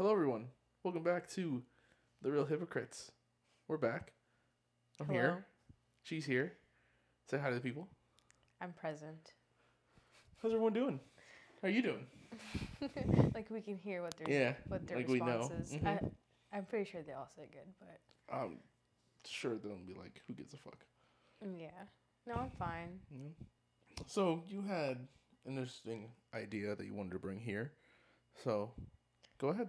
Hello, everyone. Welcome back to the Real Hypocrites. We're back. I'm Hello. here. She's here. Say hi to the people. I'm present. How's everyone doing? How are you doing? like we can hear what their Yeah, what their like we know. response is. Mhm. I, I'm pretty sure they all said good, but I'm sure they'll be like, "Who gives a fuck?" mm, yeah. No, I'm fine. Know? So you had an interesting idea that you wanted to bring here. So, go ahead.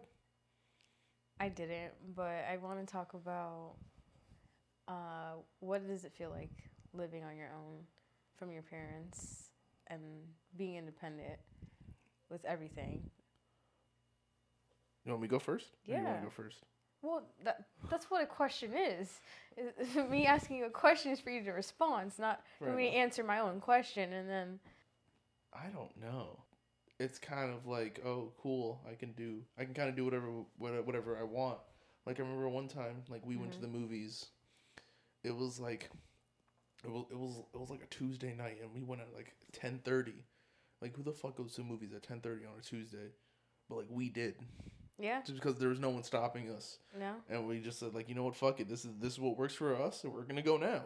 I didn't, but I want to talk about uh, what does it feel like living on your own from your parents and being independent with everything. You want me to go first? Or You want Yeah. to go first? Well, that that's what a question is. Me asking you a question is for you to respond. It's not for Fair me to answer my own question and then I don't know. It's kind of like, oh, cool. I can do. I can kind of do whatever whatever I want. Like I remember one time, like we went to mm-hmm. the movies. It was like, it was it was it was like a Tuesday night, and we went at like ten thirty. Like who the fuck goes to movies at ten thirty on a Tuesday? But like we did, yeah, just because there was no one stopping us, no. and we just said like, you know what, fuck it. This is this is what works for us, and we're gonna go now.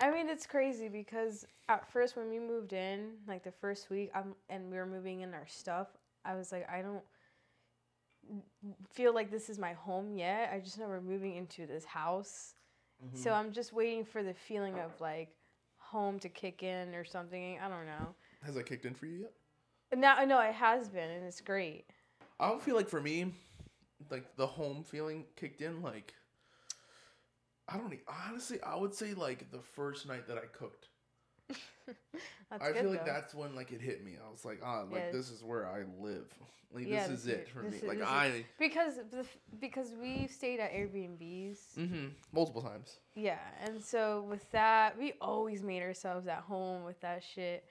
I mean, it's crazy because at first when we moved in, like the first week, um, and we were moving in our stuff, I was like, I don't feel like this is my home yet. I just know we're moving into this house, so I'm just waiting for the feeling of like home to kick in or something. I don't know. Has that kicked in for you yet? Now, no, it has been, and it's great. I don't feel like for me, like the home feeling kicked in. Like I don't e- honestly. I would say like the first night that I cooked. That's I feel like though. that's when like it hit me. I was like, ah, like Yeah. this is where I live. Like Yeah, this is it for me. is- Like this is- I, because because we stayed at Airbnbs. mm-hmm, multiple times. Yeah, and so with that, we always made ourselves at home with that shit.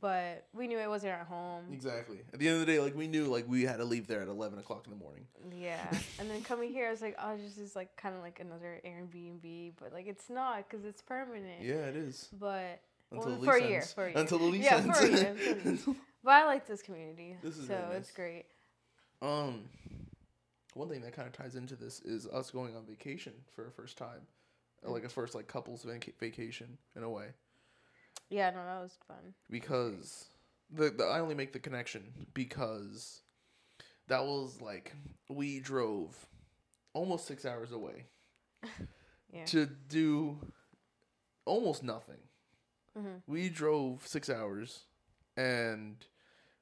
But we knew it wasn't at home. Exactly. At the end of the day, like we knew like we had to leave there at eleven o'clock in the morning. Yeah, and then coming here, I was like, oh, this is like kind of like another Airbnb, but like it's not because it's permanent. Yeah, it is. But Until Well, the for a year, for a year. Until the lease Yeah, ends. for a year, but I like this community, This is so really it's great. Um, one thing that kind of ties into this is us going on vacation for a first time, Uh, like a first like couples vac- vacation in a way, Yeah, no, that was fun. because the, the I only make the connection because that was like we drove almost six hours away Yeah. to do almost nothing. Mhm. We drove six hours, and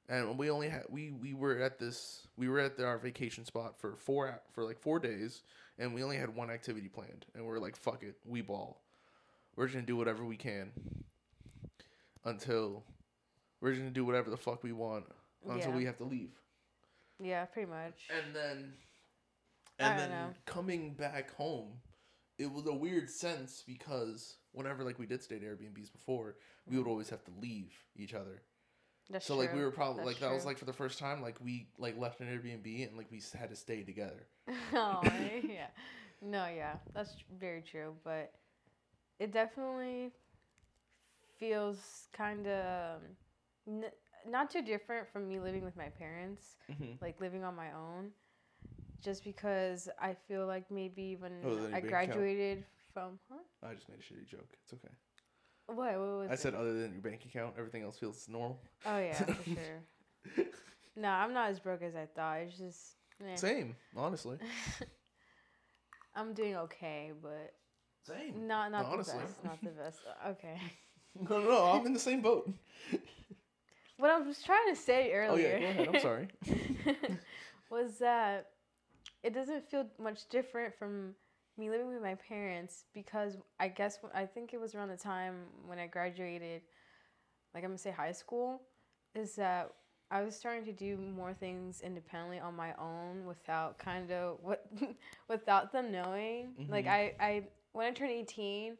and we only had we we were at this we were at our vacation spot for four for like four days, and we only had one activity planned, and we are like, fuck it, we ball. We're just gonna do whatever we can until we're just gonna do whatever the fuck we want until Yeah. we have to leave. Yeah, pretty much. And then and then know. coming back home, it was a weird sense because whenever like we did stay at Airbnbs before, we would mm-hmm. always have to leave each other. That's so like we were probably That's like that was like for the first time like we like left an Airbnb and like we had to stay together. oh eh, yeah, no, yeah, that's very true. But it definitely feels kind of n- not too different from me living with my parents, Mhm. like living on my own. Just because I feel like maybe when Oh, I bank account. graduated from, huh? I just made a shitty joke. It's okay. What? What was I it? said other than your bank account, everything else feels normal. Oh yeah, for sure. No, I'm not as broke as I thought. It's just, eh. Same, honestly. I'm doing okay, but Same. not not the best. Not the best. Okay. No, no, no, I'm in the same boat. What I was trying to say earlier. Oh yeah, go ahead. I'm sorry. was that it doesn't feel much different from me living with my parents because I guess I think it was around the time when I graduated, like I'm gonna say high school, is that I was starting to do more things independently on my own without kind of what without them knowing. Like Mhm. I I when I turned 18,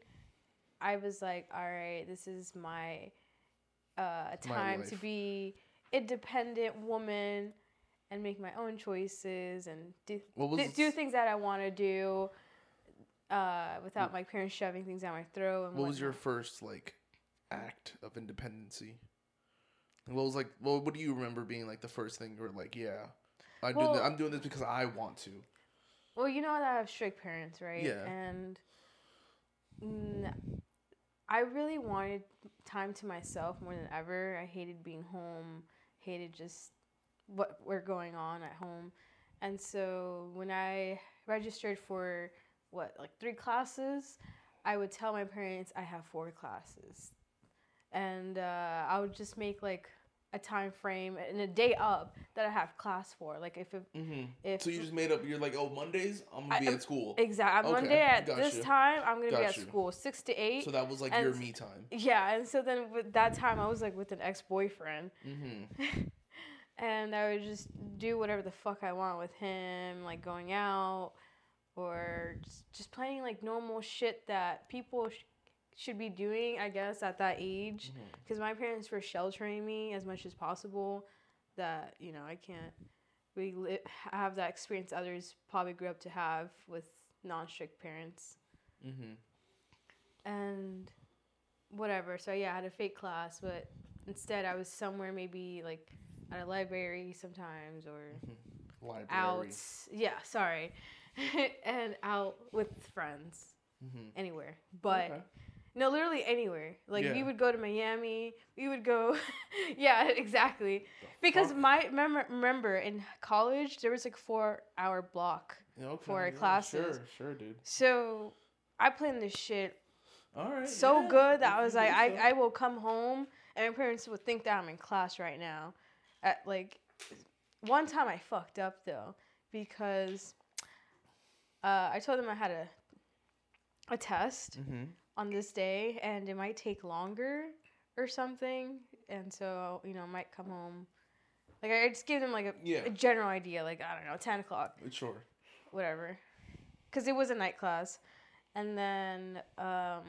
I was like, all right, this is my uh, My time to be independent woman and make my own choices and do th- do things that I want to do uh, without my parents shoving things down my throat. And What was your first like act of independency? What was like? Well, what do you remember being like the first thing you were like, yeah, I do. Well- Th- I'm doing this because I want to. Well, you know that I have strict parents, right? Yeah. And mm, I really wanted time to myself more than ever. I hated being home, hated just what were going on at home. And so when I registered for what, like three classes, I would tell my parents I have four classes. And uh, I would just make like a time frame and a day up that I have class for. Like if it, Mm-hmm. if So you just made up. You're like, oh, Mondays I'm gonna I- be at school. Exactly. Okay, Monday at got this time, I'm gonna be at school, six to eight. So that was like and- your me time. yeah, and so then with that time, I was like with an ex boyfriend, Mm-hmm. and I would just do whatever the fuck I want with him, like going out or just, just playing like normal shit that people sh- should be doing, I guess, at that age. Mm-hmm. Because my parents were sheltering me as much as possible. That you know, I can't really li- have that experience others probably grew up to have with non-strict parents. Mm-hmm. and whatever. So yeah, I had a fake class, but instead I was somewhere maybe like at a library sometimes or Library. out. Yeah, sorry, and out with friends Mm-hmm. anywhere. But Okay. No, literally anywhere. Like we would go to Miami. We would go. yeah, exactly. Because my remember remember in college there was like four hour block. Okay, for our yeah, classes. Sure, sure, dude. So I planned this shit All right. so yeah, good that I was like, I. I will come home and my parents would think that I'm in class right now. At like one time I fucked up though because uh, I told them I had a a test Mhm. On this day and it might take longer or something, and so you know I might come home. Like I just gave them like a, Yeah. a general idea, like I don't know, ten o'clock Sure. whatever because it was a night class and then um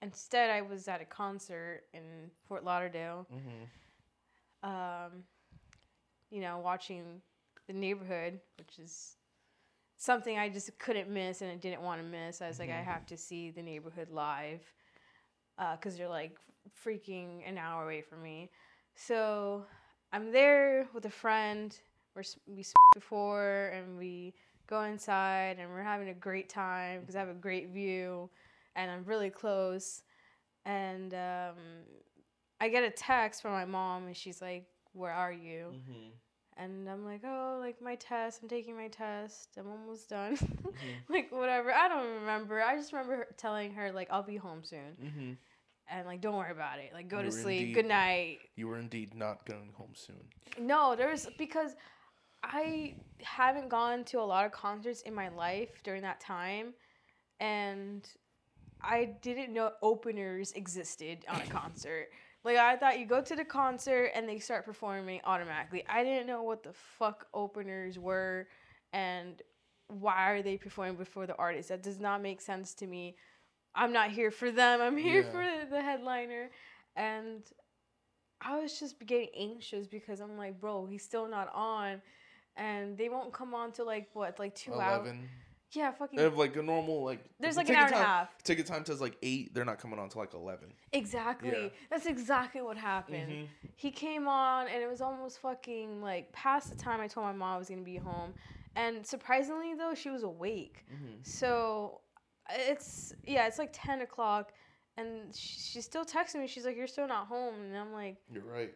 instead i was at a concert in fort lauderdale Mm-hmm. um you know watching the neighborhood which is something i just couldn't miss and i didn't want to miss i was like i Mhm. have to see the neighborhood live because they're like freaking an hour away from me so i'm there with a friend we're, we before and we go inside and we're having a great time because I have a great view and I'm really close. And um, I get a text from my mom and she's like, Where are you? Mm-hmm. And I'm like, Oh, like my test. I'm taking my test. I'm almost done. Mm-hmm. like, whatever. I don't remember. I just remember her telling her, like, I'll be home soon. Mm-hmm. And, like, don't worry about it. Like, go You to sleep. indeed- Good night. You were indeed not going home soon. No, there's because I haven't gone to a lot of concerts in my life during that time, and I didn't know openers existed on a concert. Like I thought you go to the concert and they start performing automatically. I didn't know what the fuck openers were and why are they performing before the artist. That does not make sense to me. I'm not here for them. I'm here Yeah. for the headliner. And I was just getting anxious because I'm like, bro, he's still not on. And they won't come on till like what, like two hours? Yeah, fucking. They have like a normal like. There's like an hour and a half. Ticket time says like eight. They're not coming on till like eleven. Exactly. Yeah. That's exactly what happened. Mhm. He came on and it was almost fucking like past the time I told my mom I was gonna be home. And surprisingly though, she was awake. Mhm. So it's yeah, it's like ten o'clock and sh- she's still texting me. She's like, You're still not home and I'm like You're right.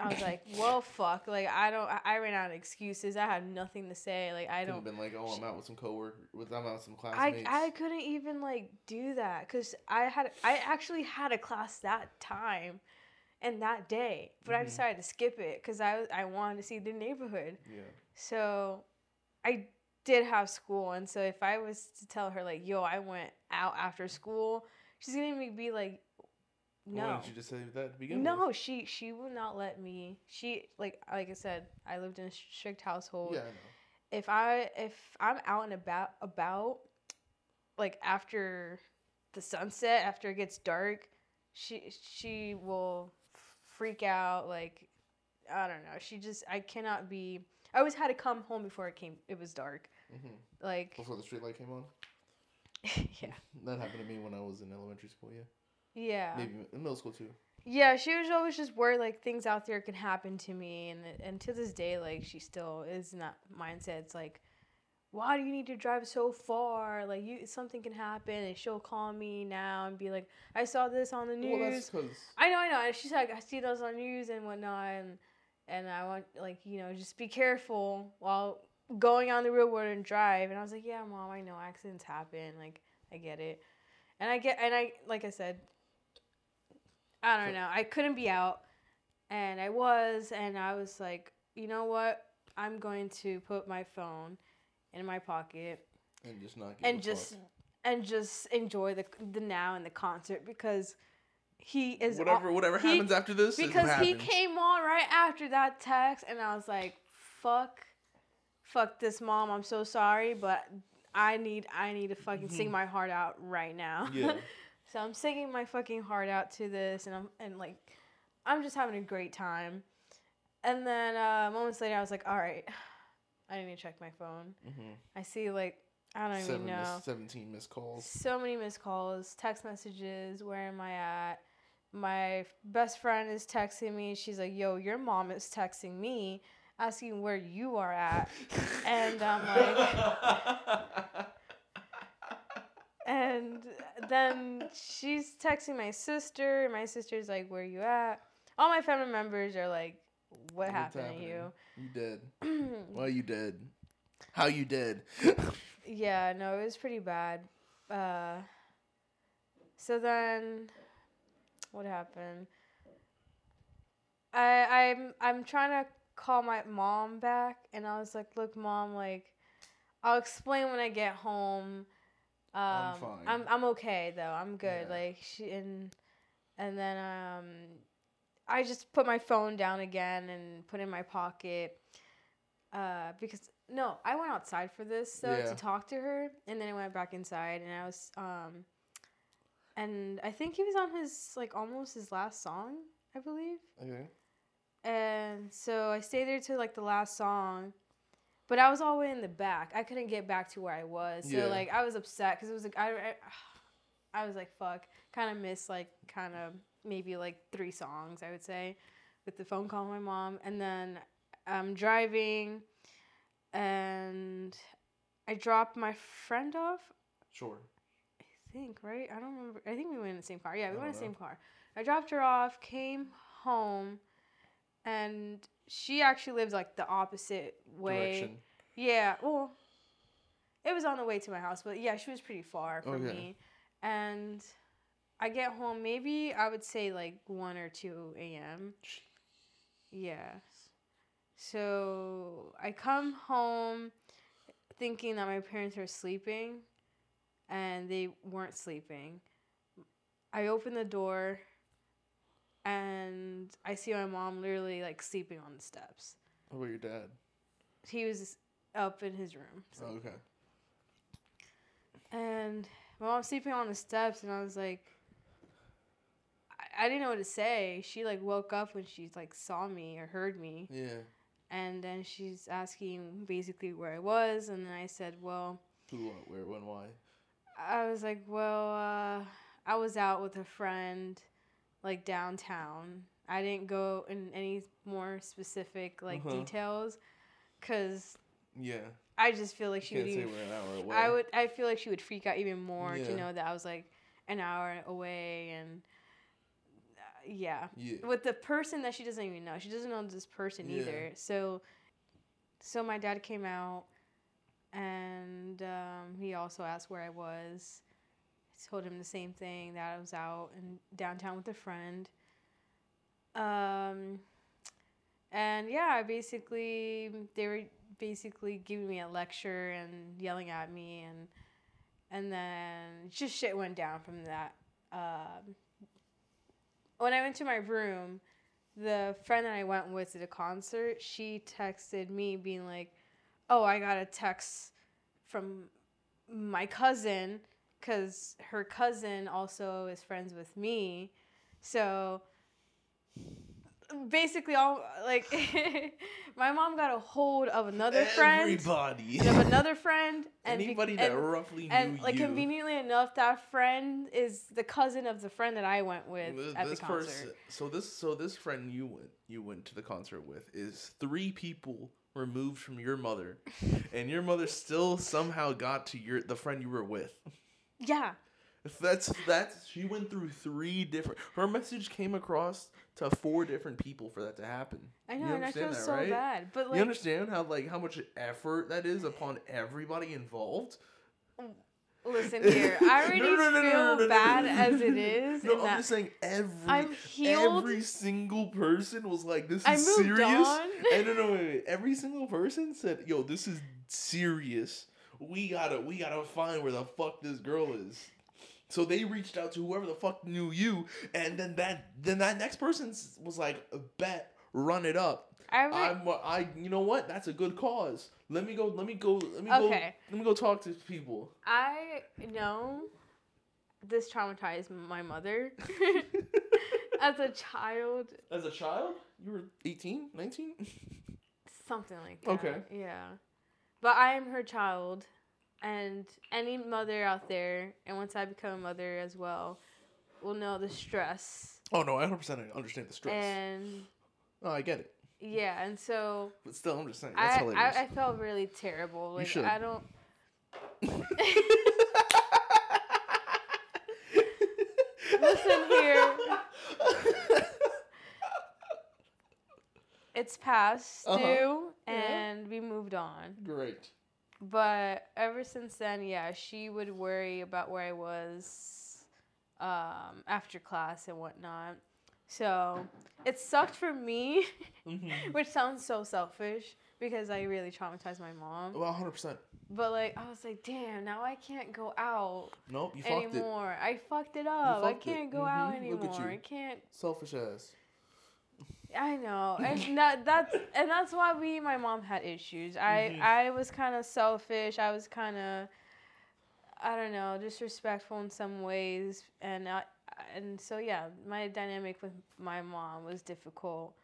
I was like, Well fuck. Like I don't I- I ran out of excuses. I had nothing to say. Like I Could don't been like, oh, I'm out with some coworker, with I'm out with some classmates. I I couldn't even like do that because I had I actually had a class that time and that day, but I Mhm. decided to skip it because I I wanted to see the neighborhood. yeah. So I did have school, and so if I was to tell her like, "Yo, I went out after school," she's gonna be- be like, Why "No." didn't you just say that to begin with? No, she she would not let me. She like like I said, I lived in a strict household Yeah, I know. if I if I'm out and about about like after the sunset, after it gets dark, she she will freak out like I don't know. She just I cannot be I always had to come home before it came it was dark. hmm Like Before the street light came on. yeah. That happened to me when I was in elementary school. Yeah. Yeah. Maybe in middle school too. Yeah, she was always just worried like things out there could happen to me, and and to this day, like she still is in that mindset. It's like, why do you need to drive so far? Like you, something can happen, and she'll call me now and be like, I saw this on the news. Well, that's because I know, I know. And she's like, I see those on news and whatnot, and and I want like you know just be careful while going on the real road and drive. And I was like, yeah, mom, I know accidents happen. Like I get it, and I get and I like I said, I don't know. I couldn't be out, and I was, and I was like, you know what? I'm going to put my phone in my pocket and just not and just fuck. and just enjoy the the now and the concert because he is all- whatever whatever he- happens after this because he came on right after that text and I was like, fuck, fuck this mom. I'm so sorry, but I need I need to fucking sing my heart out right now. Mm-hmm. Yeah. so I'm singing my fucking heart out to this, and I'm and like, I'm just having a great time. And then uh, moments later, I was like, all right, I didn't need to check my phone. Mhm. I see like I don't Seven even know. miss, 17 missed calls. So many missed calls, text messages. Where am I at? My best friend is texting me. She's like, "Yo, your mom is texting me, asking where you are at," and I'm like, and then she's texting my sister. and My sister's like, "Where you at?" All my family members are like, "What What's happened happening? to You You dead. you?" Why you dead? How you dead? Yeah, no, it was pretty bad. Uh, so then, what happened? I I'm I'm trying to call my mom back, and I was like, "Look, mom, like, I'll explain when I get home. Um, I'm fine. I'm I'm okay though. I'm good. Yeah. Like she and and then um, I just put my phone down again and put it in my pocket. Uh, because no, I went outside for this though Yeah. to talk to her, and then I went back inside, and I was um, and I think he was on his like almost his last song, I believe. okay. And so I stayed there till like the last song, but I was all the way in the back. I couldn't get back to where I was. So Yeah. like I was upset because it was like I, I, I was like fuck, kind of missed like kind of maybe like three songs I would say, with the phone call with my mom, and then I'm driving, and I dropped my friend off. Sure. I think right. I don't remember. I think we went in the same car. Yeah, we went in the same car. I dropped her off, came home, and she actually lives like the opposite way. Direction. Yeah, well, it was on the way to my house, but yeah, she was pretty far from Okay. me. And I get home maybe I would say like one or two a.m. Yeah. So I come home thinking that my parents are sleeping, and they weren't sleeping. I open the door, and I see my mom literally like sleeping on the steps. What about your dad? He was up in his room. Oh, okay. And my mom's sleeping on the steps, and I was like, I, I didn't know what to say. She like woke up when she like saw me or heard me, Yeah. and then she's asking basically where I was, and then I said, well, Who, what, where, when, why? I was like, well, uh, I was out with a friend, like downtown. I didn't go in any more specific like Uh-huh. details, cause Yeah. I just feel like she would say even we're an hour away. I would. I feel like she would freak out even more Yeah. to know that I was like an hour away and uh, yeah, Yeah. with the person that she doesn't even know. She doesn't know this person Yeah. either. So, so my dad came out, and um, he also asked where I was. Told him the same thing that I was out in downtown with a friend. Um, and yeah, basically they were basically giving me a lecture and yelling at me and and then just shit went down from that. Um, when I went to my room, the friend that I went with to the concert, she texted me being like, "Oh, I got a text from my cousin because her cousin also is friends with me, so." basically all like my mom got a hold of another friend Everybody. and of another friend and be- Anybody and, that roughly knew and like you. conveniently enough that friend is the cousin of the friend that I went with Th- at the concert. person, so this, so this friend you went, you went to the concert with, is three people removed from your mother, and your mother still somehow got to your the friend you were with. Yeah. If that's that's she went through three different. Her message came across to four different people for that to happen. I You know, and I feel that, so right? bad. But like you understand how like how much effort that is upon everybody involved? listen here. I already No, no, no, feel bad as it is. no. is. No, in I'm just saying every I'm healed. every single person was like, "This is I moved serious." on. And no, no, wait, wait. Every single person said, "Yo, this is serious. We gotta, we gotta find where the fuck this girl is." So they reached out to whoever the fuck knew you, and then that, then that next person was like, "Bet, run it up." I already, I'm, I, you know what? That's a good cause. Let me go. Let me go. Let me Okay. go. Let me go talk to people. I know this traumatized my mother as a child. As a child, you were 18, 19? Something like that. Okay. Yeah. But I am her child. And any mother out there, and once I become a mother as well, will know the stress. Oh no, I 100% understand the stress. And oh, I get it. yeah, and so But still, I'm just saying that's I, hilarious. I I felt really terrible. Like should. I don't listen here. It's past Uh-huh. due, Yeah. and we moved on. Great. But ever since then, yeah, she would worry about where I was um, after class and whatnot. So it sucked for me, Mm-hmm. which sounds so selfish because I really traumatized my mom. Well, 100%. But like, I was like, damn, now I can't go out Nope, you fucked it. anymore. I fucked it up. I fucked it. can't go out Mhm, look at anymore. I can't. Selfish ass. I know, and that, that's and that's why me and my mom had issues. I Mhm. I was kind of selfish. I was kind of, I don't know, disrespectful in some ways, and I, and so yeah, my dynamic with my mom was difficult.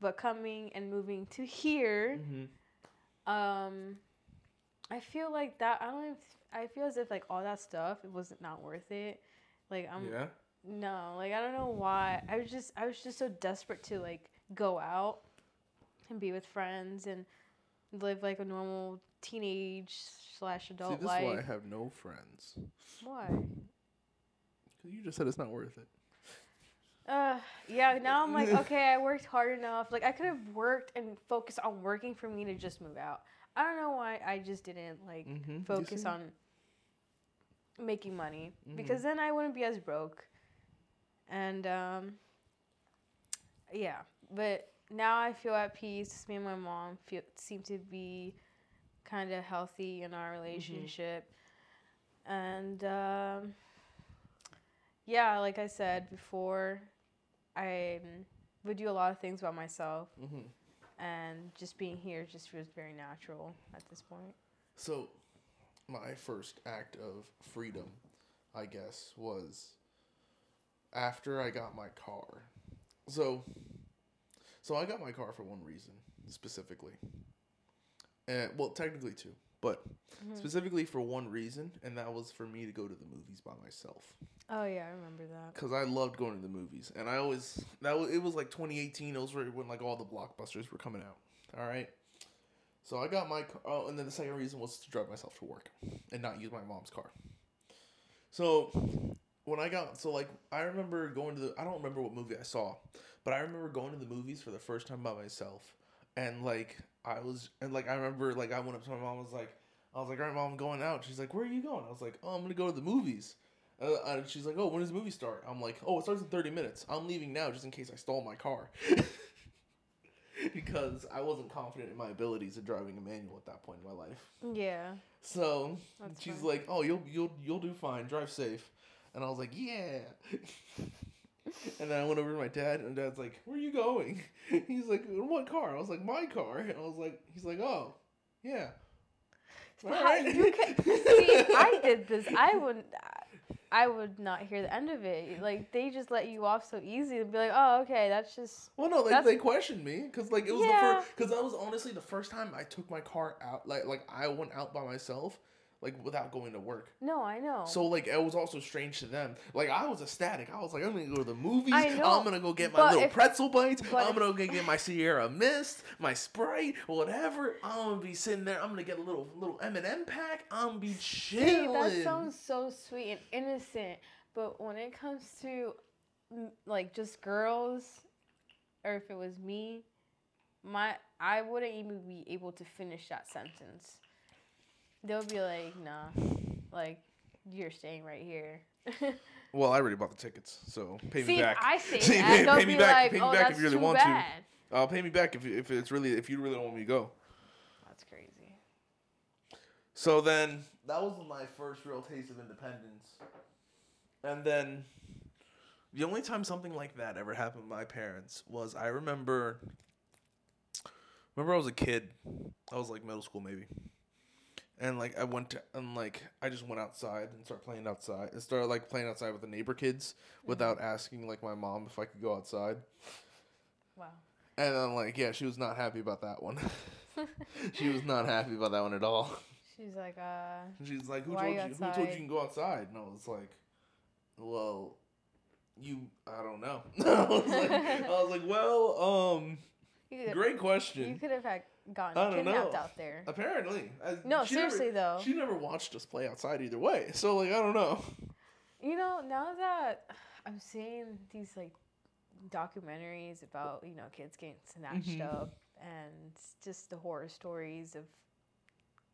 But coming and moving to here, Mm-hmm. um, I feel like that. I don't. Even, I feel as if like all that stuff, it wasn't not worth it. Like I'm yeah? no, like I don't know why. I was just I was just so desperate to like go out and be with friends and live like a normal teenage slash See, adult this is why I have no friends. Why? Because you just said it's not worth it. Uh, yeah. Now I'm like, okay, I worked hard enough. Like I could have worked and focused on working for me to just move out. I don't know why I just didn't like Mm-hmm. focus on making money Mhm. because then I wouldn't be as broke. And um yeah, but now I feel at peace. Me and my mom feel seem to be kind of healthy in our relationship. And um yeah, like I said before, I would do a lot of things by myself Mm-hmm. and just being here just feels very natural at this point. So, my first act of freedom, I guess, was after I got my car. So, so I got my car for one reason specifically, and well, technically two, but Mhm. specifically for one reason, and that was for me to go to the movies by myself. Oh yeah, I remember that. Cause I loved going to the movies, and I always that was it was like 2018. It was when like all the blockbusters were coming out. All right, so I got my car. Oh, and then the second reason was to drive myself to work and not use my mom's car. So when I got so like I remember going to the I don't remember what movie I saw, but I remember going to the movies for the first time by myself, and like I was and like I remember like I went up to my mom and was like I was like all right mom I'm going out. She's like where are you going? I was like oh I'm gonna go to the movies. Uh, and she's like, "Oh, when does the movie start?" I'm like, "Oh, it starts in 30 minutes. I'm leaving now just in case I stole my car." because I wasn't confident in my abilities of driving a manual at that point in my life. Yeah. So That's she's like, "Oh, you'll you'll you'll do fine. Drive safe." And I was like, "Yeah." and then I went over to my dad, and dad's like, "Where are you going?" He's like, "In what car?" I was like, "My car." And I was like, "He's like, oh, yeah." All How- right. you can, see, I did this. I wouldn't. I would not hear the end of it. Like they just let you off so easy and be like, oh, okay, that's just. Well, no, they, That's- they questioned me because like it was Yeah. the first because that was honestly the first time I took my car out like like I went out by myself like without going to work. No, I know. So like it was also strange to them. Like I was ecstatic. I was like, I'm gonna go to the movies. I know, I'm gonna go get my little if- pretzel bites. I'm gonna go get my Sierra Mist, my Sprite, whatever. I'm gonna be sitting there. I'm gonna get a little little M and M pack. I'm gonna be See, chilling. that sounds so sweet and innocent, but when it comes to mm, like just girls, or if it was me, my I wouldn't even be able to finish that sentence. They'll be like, nah, like you're staying right here. well, I already bought the tickets, so pay See, me back. I say See, that, pay- pay me back- like, pay me oh, back if you really want to. bad. Uh, pay me back if if it's really if you really don't want me to go. That's crazy. So then that was my first real taste of independence. And then the only time something like that ever happened with my parents was I remember remember I was a kid. I was like middle school maybe. And like I went to and like I just went outside and started playing outside and started like playing outside with the neighbor kids without asking like my mom if I could go outside. Wow. And I'm like yeah, she was not happy about that one. she was not happy about that one at all. She's like, uh, she's like, "Who told you you? Who told you you can go outside?" And I was like, "Well, you. I don't know." I was like, I was like, "Well, um, you question. you could have had gotten kidnapped know. out there. Apparently, I- No, she never- seriously though. she never watched us play outside either way. So like, I don't know. You know, now that I'm seeing these like documentaries about, you know, kids getting snatched Mhm. up and just the horror stories of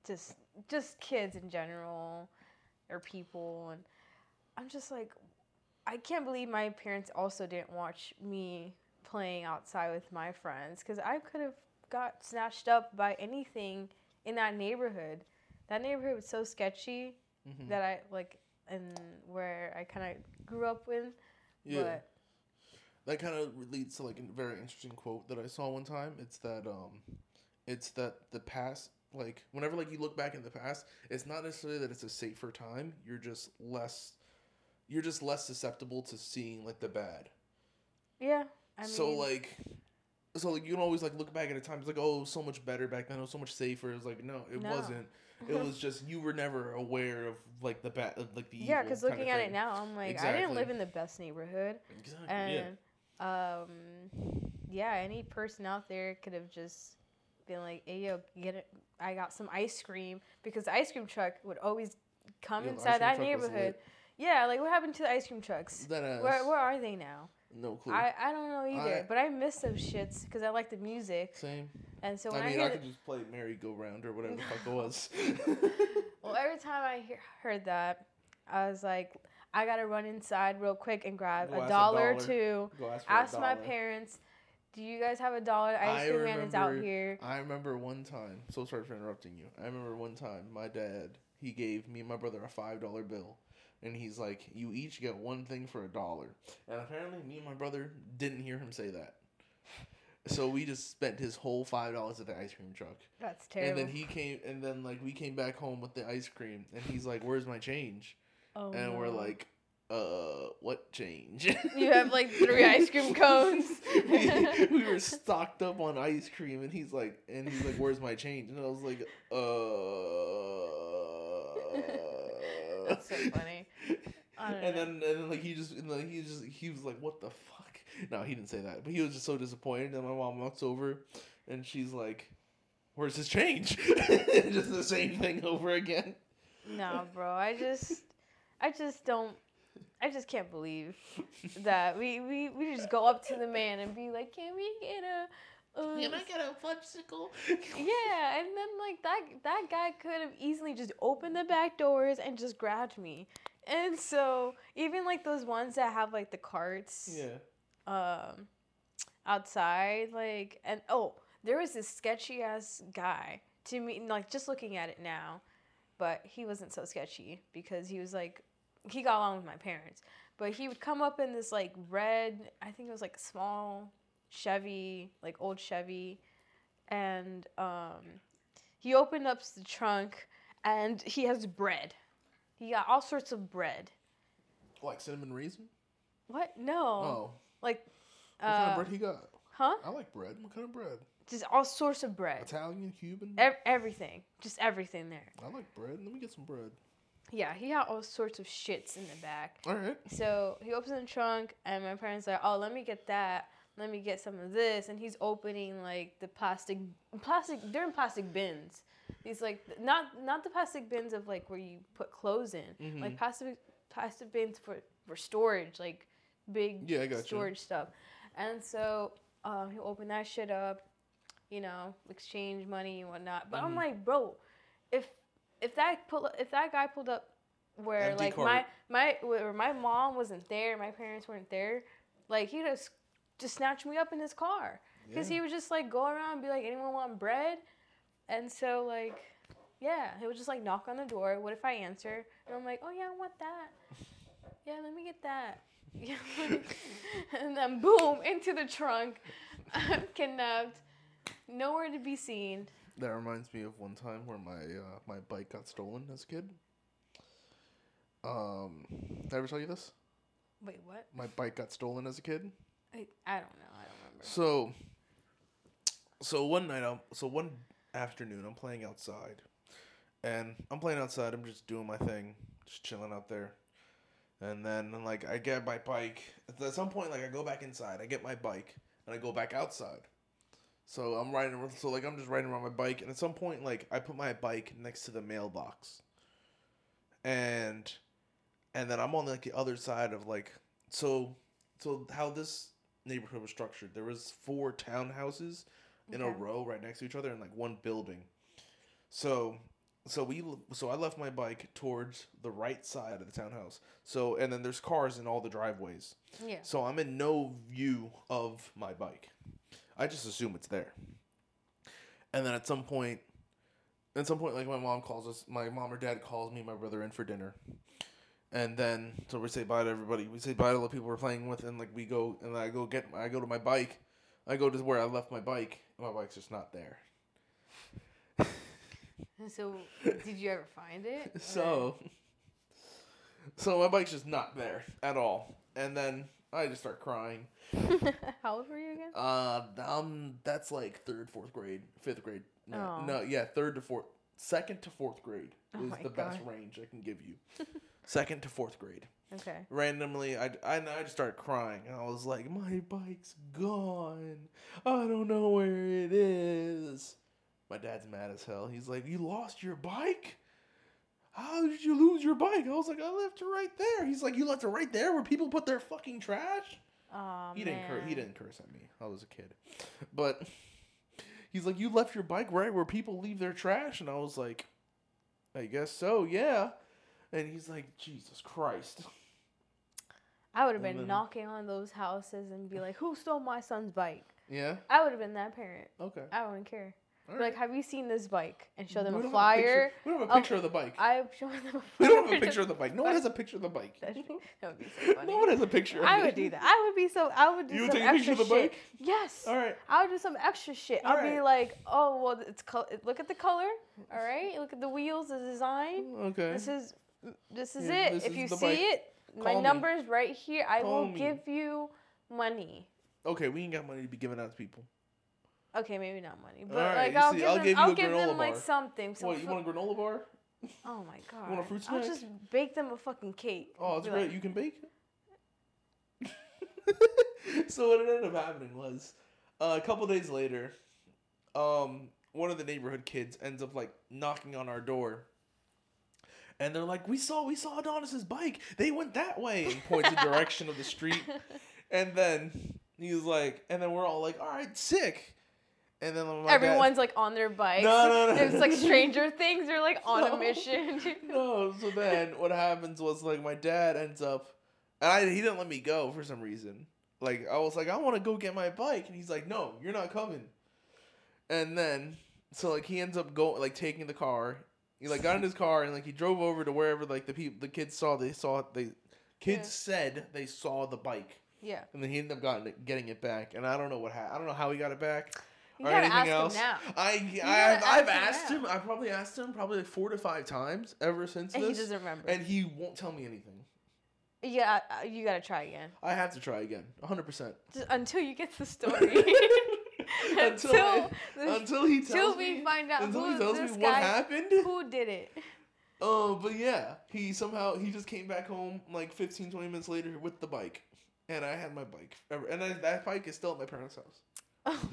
just just kids in general or people and I'm just like I can't believe my parents also didn't watch me playing outside with my friends cuz I could have got snatched up by anything in that neighborhood. That neighborhood was so sketchy Mhm. that I like and where I kind of grew up with. Yeah, But that kind of leads to like a very interesting quote that I saw one time. It's that um, it's that the past, like whenever like you look back in the past, it's not necessarily that it's a safer time. You're just less, you're just less susceptible to seeing like the bad. yeah, I mean, so like, so like you can always like look back at a time. It's like oh, so much better back then. It was so much safer. It was like no, it No. wasn't. It was just you were never aware of like the bad, like the yeah, because looking at it now, I'm like, I didn't live in the best neighborhood, exactly, and um, yeah, any person out there could have just been like, hey yo, get it. I got some ice cream because the ice cream truck would always come Yeah, the ice inside cream that truck was neighborhood. lit. Yeah, like what happened to the ice cream trucks? That ass, Where where are they now? no clue. I, I don't know either, I- but I miss those shits because I like the music, Same. and so when I I, mean, hear I the- could just play Merry Go Round or whatever the fuck it was. Well, every time I hear, heard that, I was like, I gotta run inside real quick and grab Go a ask a dollar or dollar. two. Go ask for a Ask my dollar. parents, do you guys have a dollar? I Ice cream man is out remember- here. I remember one time. So sorry for interrupting you. I remember one time my dad he gave me and my brother a five dollar bill, and he's like, "You each get one thing for a dollar." And apparently, me and my brother didn't hear him say that. So we just spent his whole five dollars at the ice cream truck, That's terrible. and then he came, and then like we came back home with the ice cream, and he's like, "Where's my change?" oh, and we're like, "Uh, what change?" you have like three ice cream cones. we, we were stocked up on ice cream, and he's like, and he's like, "Where's my change?" And I was like, "Uh." That's so funny. I don't And then, and then, like he just, and like he just, he was like, "What the fuck?" No, he didn't say that, but he was just so disappointed. And my mom walks over, and she's like, "Where's his change?" just the same thing over again. No, bro. I just, I just don't. I just can't believe that we, we, we just go up to the man and be like, "Can we get a?" Uh, Can I get a fudgesicle? Yeah, and then like that that guy could have easily just opened the back doors and just grabbed me. And so even like those ones that have like the carts Yeah. um outside like and oh, there was this sketchy ass guy to me like just looking at it now, but he wasn't so sketchy because he was like he got along with my parents. But he would come up in this like red, I think it was like small Chevy, like old Chevy, and um, he opened up the trunk and he has bread. He got all sorts of bread, Like cinnamon raisin? What? No. Oh. Like, What kind uh, of bread he got? huh? I like bread. What kind of bread? Just all sorts of bread. Italian, Cuban? Ev- everything. Just everything there. I like bread. Let me get some bread. Yeah, he had all sorts of shits in the back. All right. So he opens the trunk, and my parents are like, "Oh, let me get that. Let me get some of this." And he's opening like the plastic, plastic. They're in plastic bins. These like not not the plastic bins of like where you put clothes in, Mhm. like plastic plastic bins for for storage, like big Yeah, storage stuff. And so um, he'll open that shit up, you know, exchange money and whatnot. But I'm Mhm. like, bro, if if that pull if that guy pulled up where Empty like cart. my my where my mom wasn't there, my parents weren't there, like he'd just just snatched me up in his car because Yeah. he would just like go around and be like, anyone want bread? And so like. Yeah, he would just like knock on the door. What if I answer? And I'm like, oh yeah, I want that. Yeah, let me get that. Yeah, and then boom into the trunk. I'm kidnapped. Nowhere to be seen. That reminds me of one time where my uh, my bike got stolen as a kid. Um, did I ever tell you this? Wait, what? My bike got stolen as a kid. I, I don't know. I don't remember. So, so one night, I'm so one afternoon, I'm playing outside, and I'm playing outside. I'm just doing my thing, just chilling out there, and then like I get my bike. At some point, like I go back inside. I get my bike, and I go back outside. So I'm riding. So like I'm just riding around my bike, and at some point, like I put my bike next to the mailbox, and and then I'm on like the other side of like so so how this neighborhood was structured. There was four townhouses in a row right next to each other in like one building. So so we so I left my bike towards the right side of the townhouse. So and then there's cars in all the driveways. Yeah. So I'm in no view of my bike. I just assume it's there. And then at some point at some point like my mom calls us my mom or dad calls me and my brother in for dinner. And then so we say bye to everybody. We say bye to the people we're playing with and like we go and I go get I go to my bike. I go to where I left my bike. And my bike's just not there. So, did you ever find it? Or- So, so my bike's just not there at all. And then I just start crying. How old were you again? Uh, um, that's like third, fourth grade, fifth grade. No, Oh. no, yeah, third to fourth, second to fourth grade Oh is my the best range I can give you. second to fourth grade. Okay. Randomly, I, I, I just started crying, and I was like, "My bike's gone. I don't know where it is." My dad's mad as hell. He's like, "You lost your bike? How did you lose your bike?" I was like, "I left it right there." He's like, "You left it right there where people put their fucking trash?" Oh, he didn't cur- he didn't curse at me. I was a kid, but he's like, "You left your bike right where people leave their trash," and I was like, "I guess so, yeah." And he's like, "Jesus Christ." I would have been knocking on those houses and be like, "Who stole my son's bike?" Yeah. I would have been that parent. Okay. I wouldn't care. Be Like, have you seen this bike? And show them We a flyer. picture- we don't have a oh, picture of the bike. I'm showing them a we don't have a picture of the bike. No one has a picture of the bike. That would be so funny. no one has a picture. Of I would do that. I would be so. I would do You would some take a picture extra of the shit. bike? Yes. All right. I would do some extra shit. I'll be like, oh well, it's col- look at the color. All right, look at the wheels, the design. Okay. This is this is Yeah, it. this if is you see bike. it, my me. number's right here. I Call will me. give you money. Okay, we ain't got money to be giving out to people. Okay, maybe not money, but Alright, like I'll see, give I'll them. give you I'll give them like bar. something. Some what, you want a granola bar? oh my god! want a fruit I'll just bake them a fucking cake. Oh, it's great. like, You can bake. so what ended up happening was, uh, a couple days later, um, one of the neighborhood kids ends up like knocking on our door. And they're like, "We saw, we saw Adonis's bike. They went that way," and points the direction of the street. And then he was like, and then we're all like, "All right, sick." And then my dad- Everyone's like on their bikes. No, no, no. It's like Stranger Things. They're like on No. a mission. no, so then what happens was like my dad ends up, and I, he didn't let me go for some reason. Like I was like, I want to go get my bike, and he's like, No, you're not coming. And then so like he ends up going like taking the car. He like got in his car and like he drove over to wherever like the people the kids saw they saw they kids Yeah. said they saw the bike, yeah. and then he ended up gotten it, getting it back. And I don't know what ha- I don't know how he got it back. You or anything else. him now. I, I've ask asked him him. I probably asked him probably like four to five times ever since And he doesn't remember. and he won't tell me anything. Yeah, you gotta try again. I have to try again, hundred percent. Just until you get the story. Until I- Until he until tells we me, find out until who he tells me what guy, happened. who did it. Oh, but yeah, he somehow he just came back home like 15, 20 minutes later with the bike, and I had my bike, and I, that bike is still at my parents' house. Oh.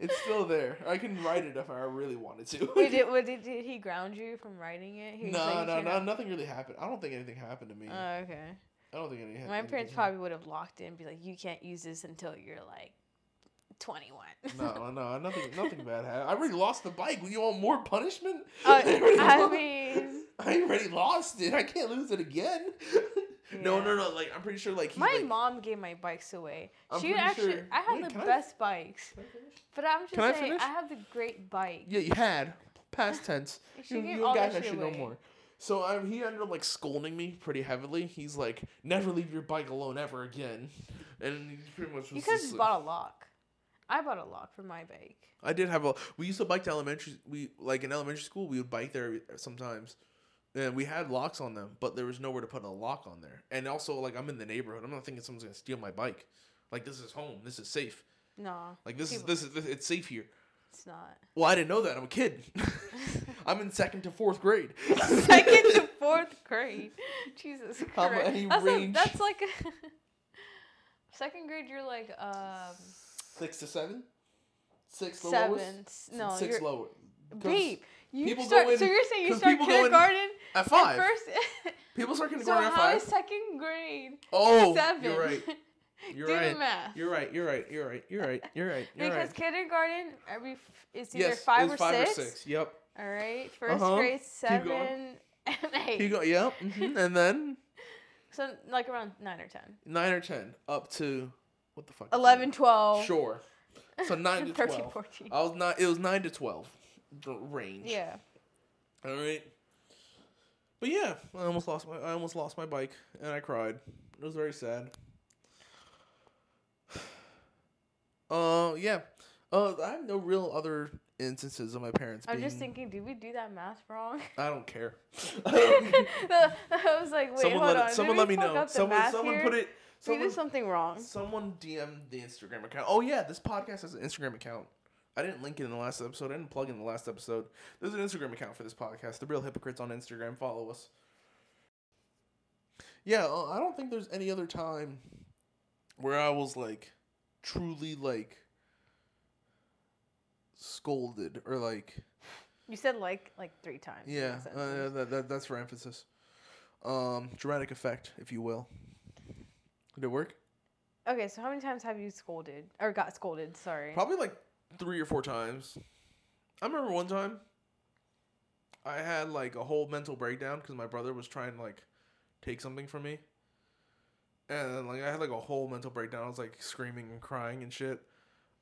it's still there. I can ride it if I really wanted to. Wait, did, what, did, did he ground you from riding it? He no, like, no, no, nothing really happened. I don't think anything happened to me. Oh, okay. I don't think anything. Happened. My parents probably would have locked in and be like, you can't use this until you're like 21. No, no, nothing, nothing bad happened. I already lost the bike. You want more punishment? Uh, already I mean, I already lost it. I can't lose it again. No, Yeah. no, no. Like I'm pretty sure. Like he, my like, mom gave my bikes away. I'm she pretty actually, sure- I had Wait, the can I- best bikes. Can I finish? But I'm just Can I saying, finish? I have the great bike. Yeah, you had past tense. She you gave you all guys that shit should know more. So um, he ended up like scolding me pretty heavily. He's like, "Never leave your bike alone ever again," and he pretty much was. You could have just, just bought a lock. I bought a lock for my bike. I did have a. We used to bike to elementary. We like in elementary school. We would bike there sometimes, and we had locks on them, but there was nowhere to put a lock on there. And also, like I'm in the neighborhood. I'm not thinking someone's gonna steal my bike. Like this is home. This is safe. No, Like this People- is this is this, it's safe here. it's not. Well, I didn't know that. I'm a kid. I'm in second to fourth grade. Second to fourth grade. Jesus How Christ. that's, a, that's like a second grade. You're like um Six to seven. Six the seven. lowest. No, 6 you're lower. babe. You start. in- so you're saying you start people go in kindergarten At at five. first. People start so kindergarten at how five. is second grade oh, seven? you're right. You're Do right. the math. You're right. You're right. You're right. You're right. You're right. You're because right. kindergarten, every f- it's either Yes, five, or, five six. or six. Yep. All right, 1st Uh-huh. grade Keep going. seven and eight. You go. Yep. hmm And then So like around nine or ten. nine or ten up to what the fuck? 11, 12. Sure. So nine to 13, twelve. 14. I was not. It was nine to twelve. The range. Yeah. All right. But yeah, I almost lost my I almost lost my bike and I cried. It was very sad. Uh yeah. Uh I have no real other instances of my parents I'm being just thinking, did we do that math wrong? I don't care. I was like, wait, someone hold let on. it, someone let me know. Someone someone here? put it we someone did something wrong. someone DM'd the Instagram account. Oh yeah, this podcast has an Instagram account. I didn't link it in the last episode. I didn't plug in the last episode. There's an Instagram account for this podcast. The Real Hypocrites on Instagram. Follow us. Yeah, uh, I don't think there's any other time where I was like truly like scolded or like You said like like three times. yeah, that uh, that, that that's for emphasis. Um, dramatic effect, if you will. Did it work? Okay, so how many times have you scolded or got scolded? Sorry. Probably like three or four times. I remember one time I had like a whole mental breakdown because my brother was trying to like take something from me. And like I had like a whole mental breakdown. I was like screaming and crying and shit.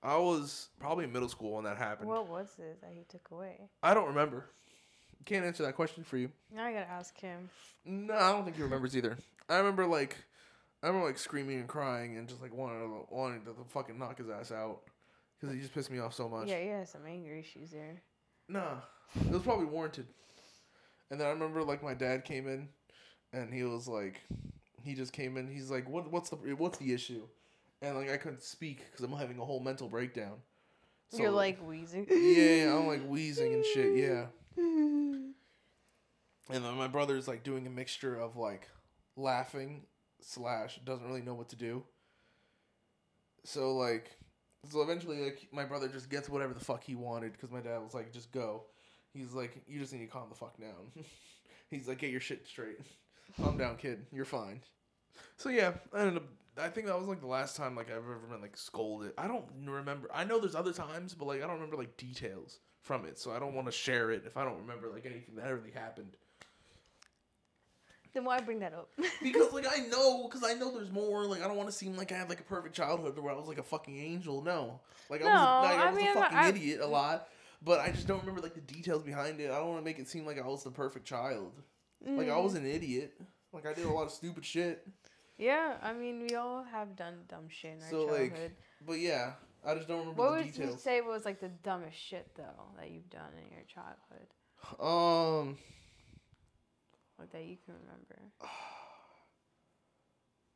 I was probably in middle school when that happened. What was it that he took away? I don't remember. Can't answer that question for you. Now I gotta ask him. No, I don't think he remembers either. I remember like, I remember like screaming and crying and just like wanting to, wanting to fucking knock his ass out because he just pissed me off so much. Yeah, you have some anger issues there. Nah, it was probably warranted. And then I remember like my dad came in, and he was like, he just came in. He's like, what what's the what's the issue? And like I couldn't speak because I'm having a whole mental breakdown. So, You're like wheezing. yeah, I'm like wheezing and shit. Yeah. And then my brother's like doing a mixture of like laughing slash doesn't really know what to do. So like, so eventually like my brother just gets whatever the fuck he wanted because my dad was like, just go. He's like, you just need to calm the fuck down. He's like, get your shit straight. Calm down, kid. You're fine. So yeah, I ended up. I think that was like the last time like I've ever been like scolded. I don't remember. I know there's other times, but like I don't remember like details from it. So I don't want to share it if I don't remember like anything that really happened. Then why bring that up? because like I know, because I know there's more. Like I don't want to seem like I had like a perfect childhood where I was like a fucking angel. No, like I was, like, I was mean, a fucking I- idiot a lot. But I just don't remember like the details behind it. I don't want to make it seem like I was the perfect child. Like I Mm. was an idiot. Like I did a lot of stupid shit. Yeah, I mean, we all have done dumb shit in our So, like, childhood. But yeah, I just don't remember what the would you say was like the dumbest shit though that you've done in your childhood, Um, like that you can remember?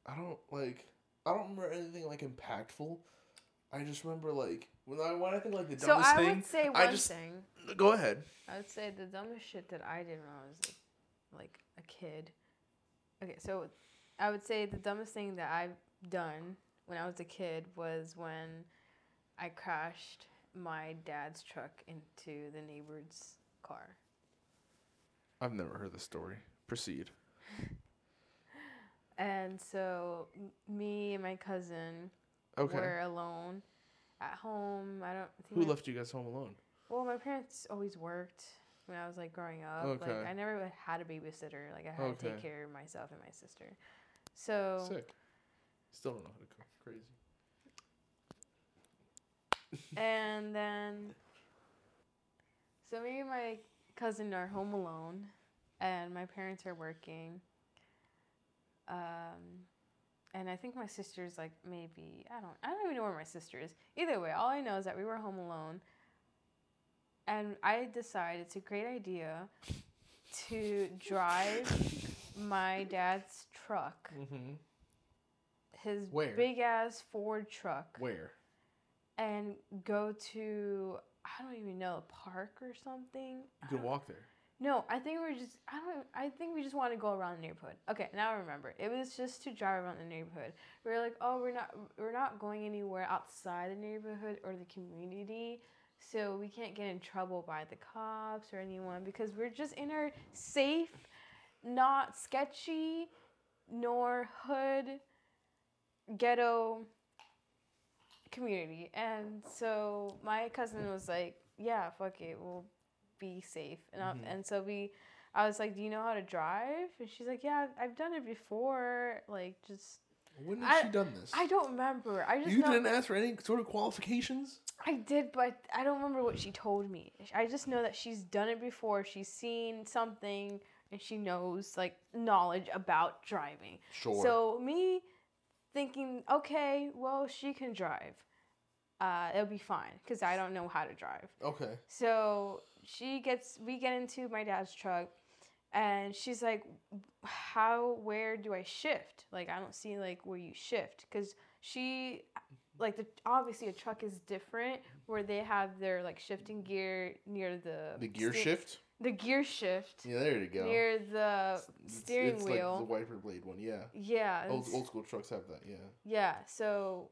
I don't like. I don't remember anything like impactful. I just remember like when I when I think like the dumbest thing. So dumbest I thing. would say I one just thing. go ahead. I would say the dumbest shit that I did when I was like, like a kid. Okay, so I would say the dumbest thing that I've done when I was a kid was when I crashed my dad's truck into the neighbor's car. I've never heard the story. Proceed. And so m- me and my cousin Okay. were alone at home. I don't think Who my- left you guys home alone? Well, my parents always worked when I was like growing up. Okay. Like I never had a babysitter. Like I had to take care of myself and my sister. So Sick. Still don't know how to cook. Crazy. and then so me and my cousin are home alone and my parents are working. Um and I think my sister's like maybe I don't I don't even know where my sister is. Either way, all I know is that we were home alone. And I decided it's a great idea to drive my dad's truck, Mm-hmm. his big ass Ford truck, Where? and go to I don't even know a park or something. You can walk there. No, I think we're just I don't I think we just want to go around the neighborhood. Okay, now I remember. It was just to drive around the neighborhood. We were like, "Oh, we're not we're not going anywhere outside the neighborhood or the community." So we can't get in trouble by the cops or anyone because we're just in our safe, not sketchy, nor hood ghetto community. And so my cousin was like, "Yeah, fuck it, we'll be safe." And I, Mhm. and so we, I was like, "Do you know how to drive?" And she's like, "Yeah, I've, I've done it before. Like, just When has she done this? I don't remember. I just you know didn't ask for any sort of qualifications. I did, but I don't remember what she told me. I just know that she's done it before. She's seen something and she knows like knowledge about driving. Sure. So me thinking, okay, well she can drive. Uh, it'll be fine because I don't know how to drive. okay. So she gets, we get into my dad's truck, and she's like, "How? Where do I shift? Like I don't see like where you shift because she, like the obviously a truck is different where they have their like shifting gear near the The gear shift. The gear shift Yeah, there you go. near the It's- steering it's wheel. Like the wiper blade one. Yeah. yeah, Old, old school trucks have that. Yeah. Yeah, so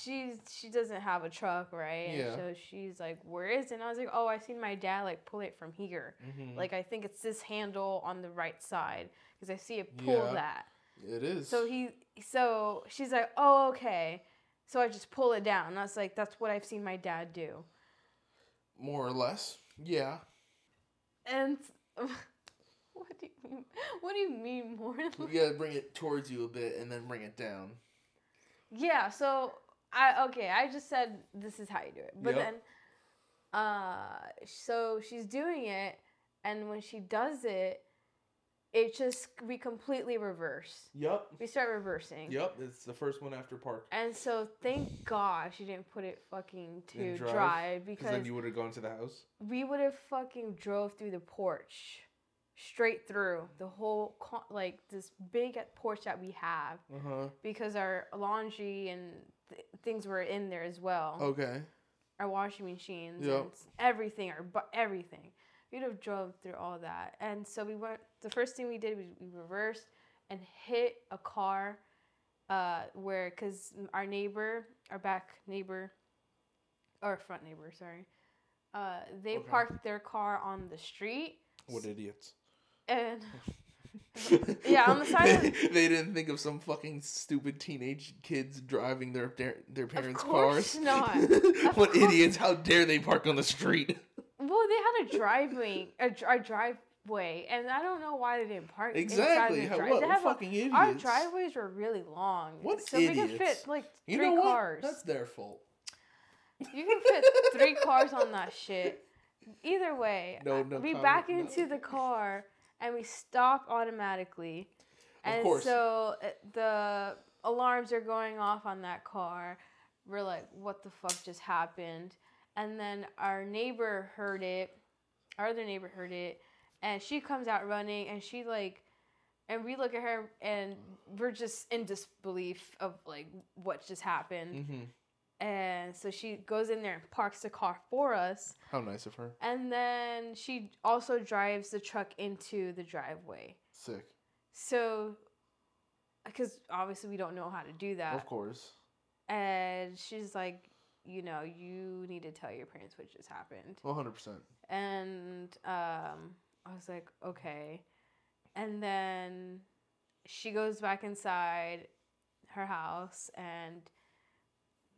she's she doesn't have a truck, right? And Yeah. so she's like, "Where is it?" And I was like, "Oh, I seen my dad like pull it from here. Mm-hmm. Like I think it's this handle on the right side because I see it pull Yeah. that." it is. So he so she's like, "Oh, okay." So I just pull it down. And I was like, "That's what I've seen my dad do." more or less. Yeah. And what do you mean? What do you mean more? You gotta bring it towards you a bit and then bring it down. Yeah, so I okay, I just said this is how you do it. But Yep. then uh so she's doing it and when she does it it just we completely reverse. Yep. We start reversing. Yep. It's the first one after park. And so thank God she didn't put it fucking to drive? drive, Because then you would have gone to the house. we would have fucking drove through the porch straight through the whole like this big porch that we have Uh huh. because our laundry and th- things were in there as well. Okay. Our washing machines Yep. and everything, our bu- everything. We'd have drove through all that, and so we went. The first thing we did was we reversed and hit a car, uh, where because our neighbor, our back neighbor, or front neighbor, sorry, uh, they Okay. parked their car on the street, What idiots. and Yeah, on the side they, they didn't think of some fucking stupid teenage kids driving their their, their parents' course cars. not. what course- idiots? How dare they park on the street? Well, they had a driveway, a, a driveway, and I don't know why they didn't park Exactly. inside the what, drive. They what have a- fucking idiots? our driveways were really long, What so we could fit like you three what? cars. That's their fault. You can fit three cars on that shit. Either way, No, no we back no. into the car and we stop automatically. Of and course. so uh, the alarms are going off on that car. We're like, what the fuck just happened? And then our neighbor heard it. Our other neighbor heard it. And she comes out running and she like and we look at her and we're just in disbelief of like what just happened. Mm-hmm. And so she goes in there and parks the car for us. How nice of her. And then she also drives the truck into the driveway. Sick. So, because obviously we don't know how to do that. Of course. And she's like, you know, you need to tell your parents what just happened. One hundred percent. And um, I was like, okay. And then she goes back inside her house and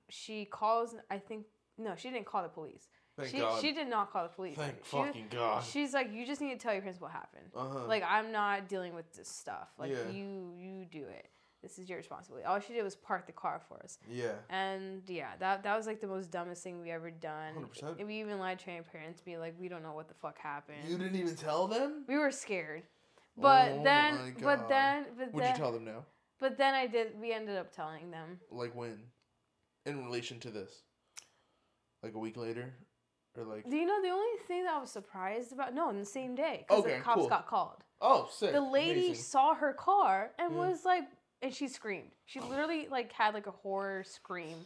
she calls, I think, no, she didn't call the police. Thank she, God. she did not call the police. Thank she, fucking God. She's like, you just need to tell your parents what happened. Uh-huh. Like, I'm not dealing with this stuff. Like, Yeah. you you do it. This is your responsibility. All she did was park the car for us. yeah. And yeah, that that was like the most dumbest thing we ever done. 100%. And we even lied to our parents, be like, we don't know what the fuck happened. You didn't even tell them. we were scared. But Oh then, my but then, but Would then, you tell them now? but then I did. We ended up telling them. Like when? In relation to this? Like a week later, or like? Do you know the only thing that I was surprised about? No, in the same day, because Okay, the cops cool. got called. Oh, sick. the lady Amazing. saw her car and Yeah. was like and she screamed. She literally like had like a horror scream.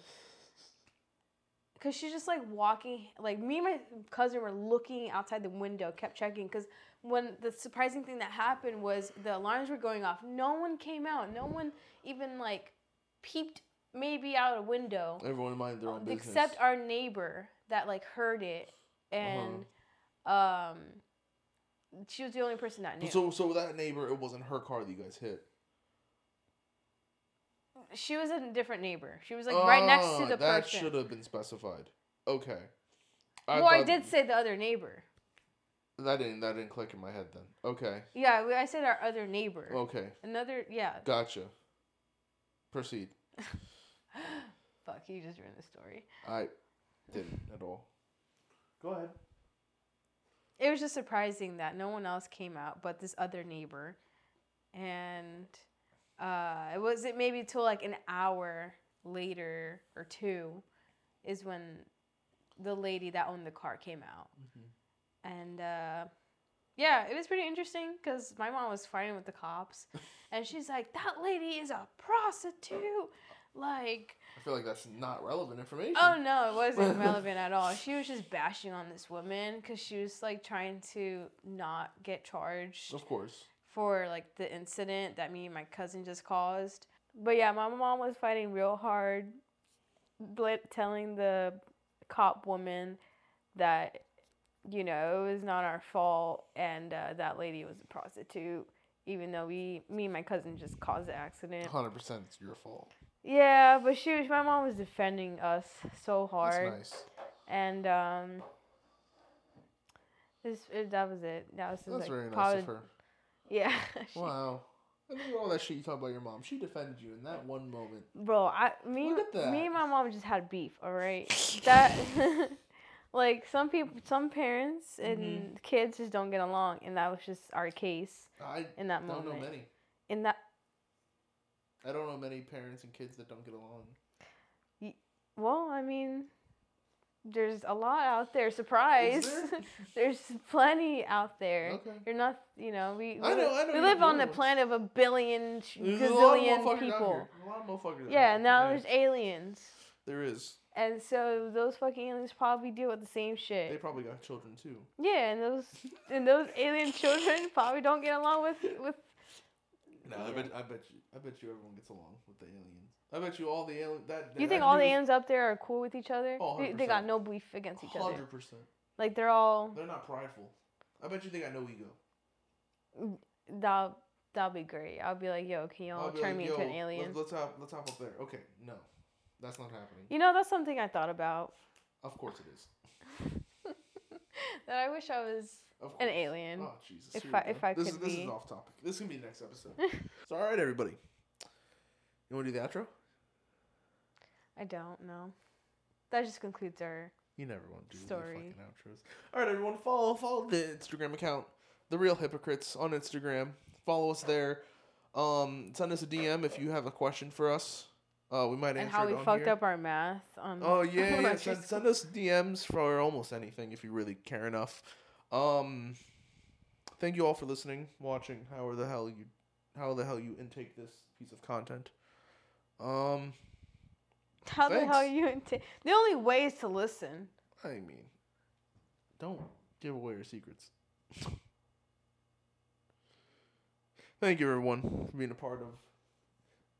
Because she's just like walking like me and my cousin were looking outside the window kept checking because when the surprising thing that happened was the alarms were going off. No one came out. No one even like peeped maybe out a window. Everyone mind their own business. except our neighbor that like heard it and um she was the only person that knew. So, so that neighbor, it wasn't her car that you guys hit. She was a different neighbor. She was like right next to Ah, the that person. should have been specified. Okay. well, I thought- did say the other neighbor. That didn't that didn't click in my head then. Okay. Yeah, we- I said our other neighbor. Okay. Another, yeah. Gotcha. Proceed. Fuck, you just ruined the story. I didn't at all. Go ahead. It was just surprising that no one else came out but this other neighbor, and uh, it wasn't maybe till like an hour later or two, is when the lady that owned the car came out, and uh, yeah, it was pretty interesting because my mom was fighting with the cops, and she's like, "That lady is a prostitute," like. I feel like that's not relevant information. Oh no, it wasn't relevant at all. She was just bashing on this woman because she was like trying to not get charged Of course. For like the incident that me and my cousin just caused. But yeah, my mom was fighting real hard, telling the cop woman that you know it was not our fault and uh, that lady was a prostitute, even though we, me and my cousin just caused the accident. Hundred percent, it's your fault. Yeah, but she was, my mom was defending us so hard That's nice. and um this it, that was it that was just, That's like very nice of her. Yeah She- Wow. And then all that shit you talk about your mom, she defended you in that one moment. bro i me Look at me and my mom just had beef all right that like some people some parents and Mm-hmm. kids just don't get along and that was just our case I in that don't moment know many. in that I don't know many parents and kids that don't get along. well i mean there's a lot out there surprise there? there's plenty out there Okay. you're not you know we, we, know- I know we live on the planet of a billion There's a lot of gazillion people. A lot of motherfuckers yeah now Yeah, there's aliens There is. and so those fucking aliens probably deal with the same shit. They probably got children too. yeah and those and those alien children probably don't get along with with No, I bet I bet you I bet you everyone gets along with the aliens. I bet you all the alien that you that think all the aliens up there are cool with each other Oh, they, they got no beef against each other Hundred percent. like they're all They're not prideful. I bet you they got no ego. Mm, that'll that'll be great i'll be like yo can y'all turn like, me into an alien Let's, let's hop let's hop up there. Okay, no, that's not happening. you know that's something i thought about Of course it is. that i wish i was an alien Oh Jesus! If I- if I this could is, this is off topic. This can be the next episode. so all right, everybody. You want to do the outro? I don't know that just concludes our You never want to do Story. fucking outros. All right, everyone, follow follow the Instagram account, the Real Hypocrites on Instagram. Follow us there. Um, send us a DM if you have a question for us. Uh, we might answer and how we fucked here. up our math on Oh yeah, yeah. Send, send us DMs for almost anything if you really care enough. Um, thank you all for listening, watching, however the hell you, how the hell you intake this piece of content. Um, How the hell Thanks. you? T- the only way is to listen. I mean, don't give away your secrets. Thank you, everyone, for being a part of.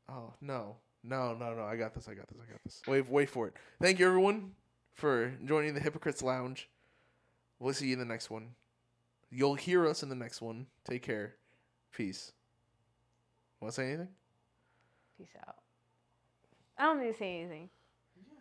Oh no, no, no, no! I got this! I got this! I got this! Wait, wait for it. Thank you, everyone, for joining the Hypocrites Lounge. We'll see you in the next one. You'll hear us in the next one. Take care. Peace. Want to say anything? Peace out. I don't need to say anything.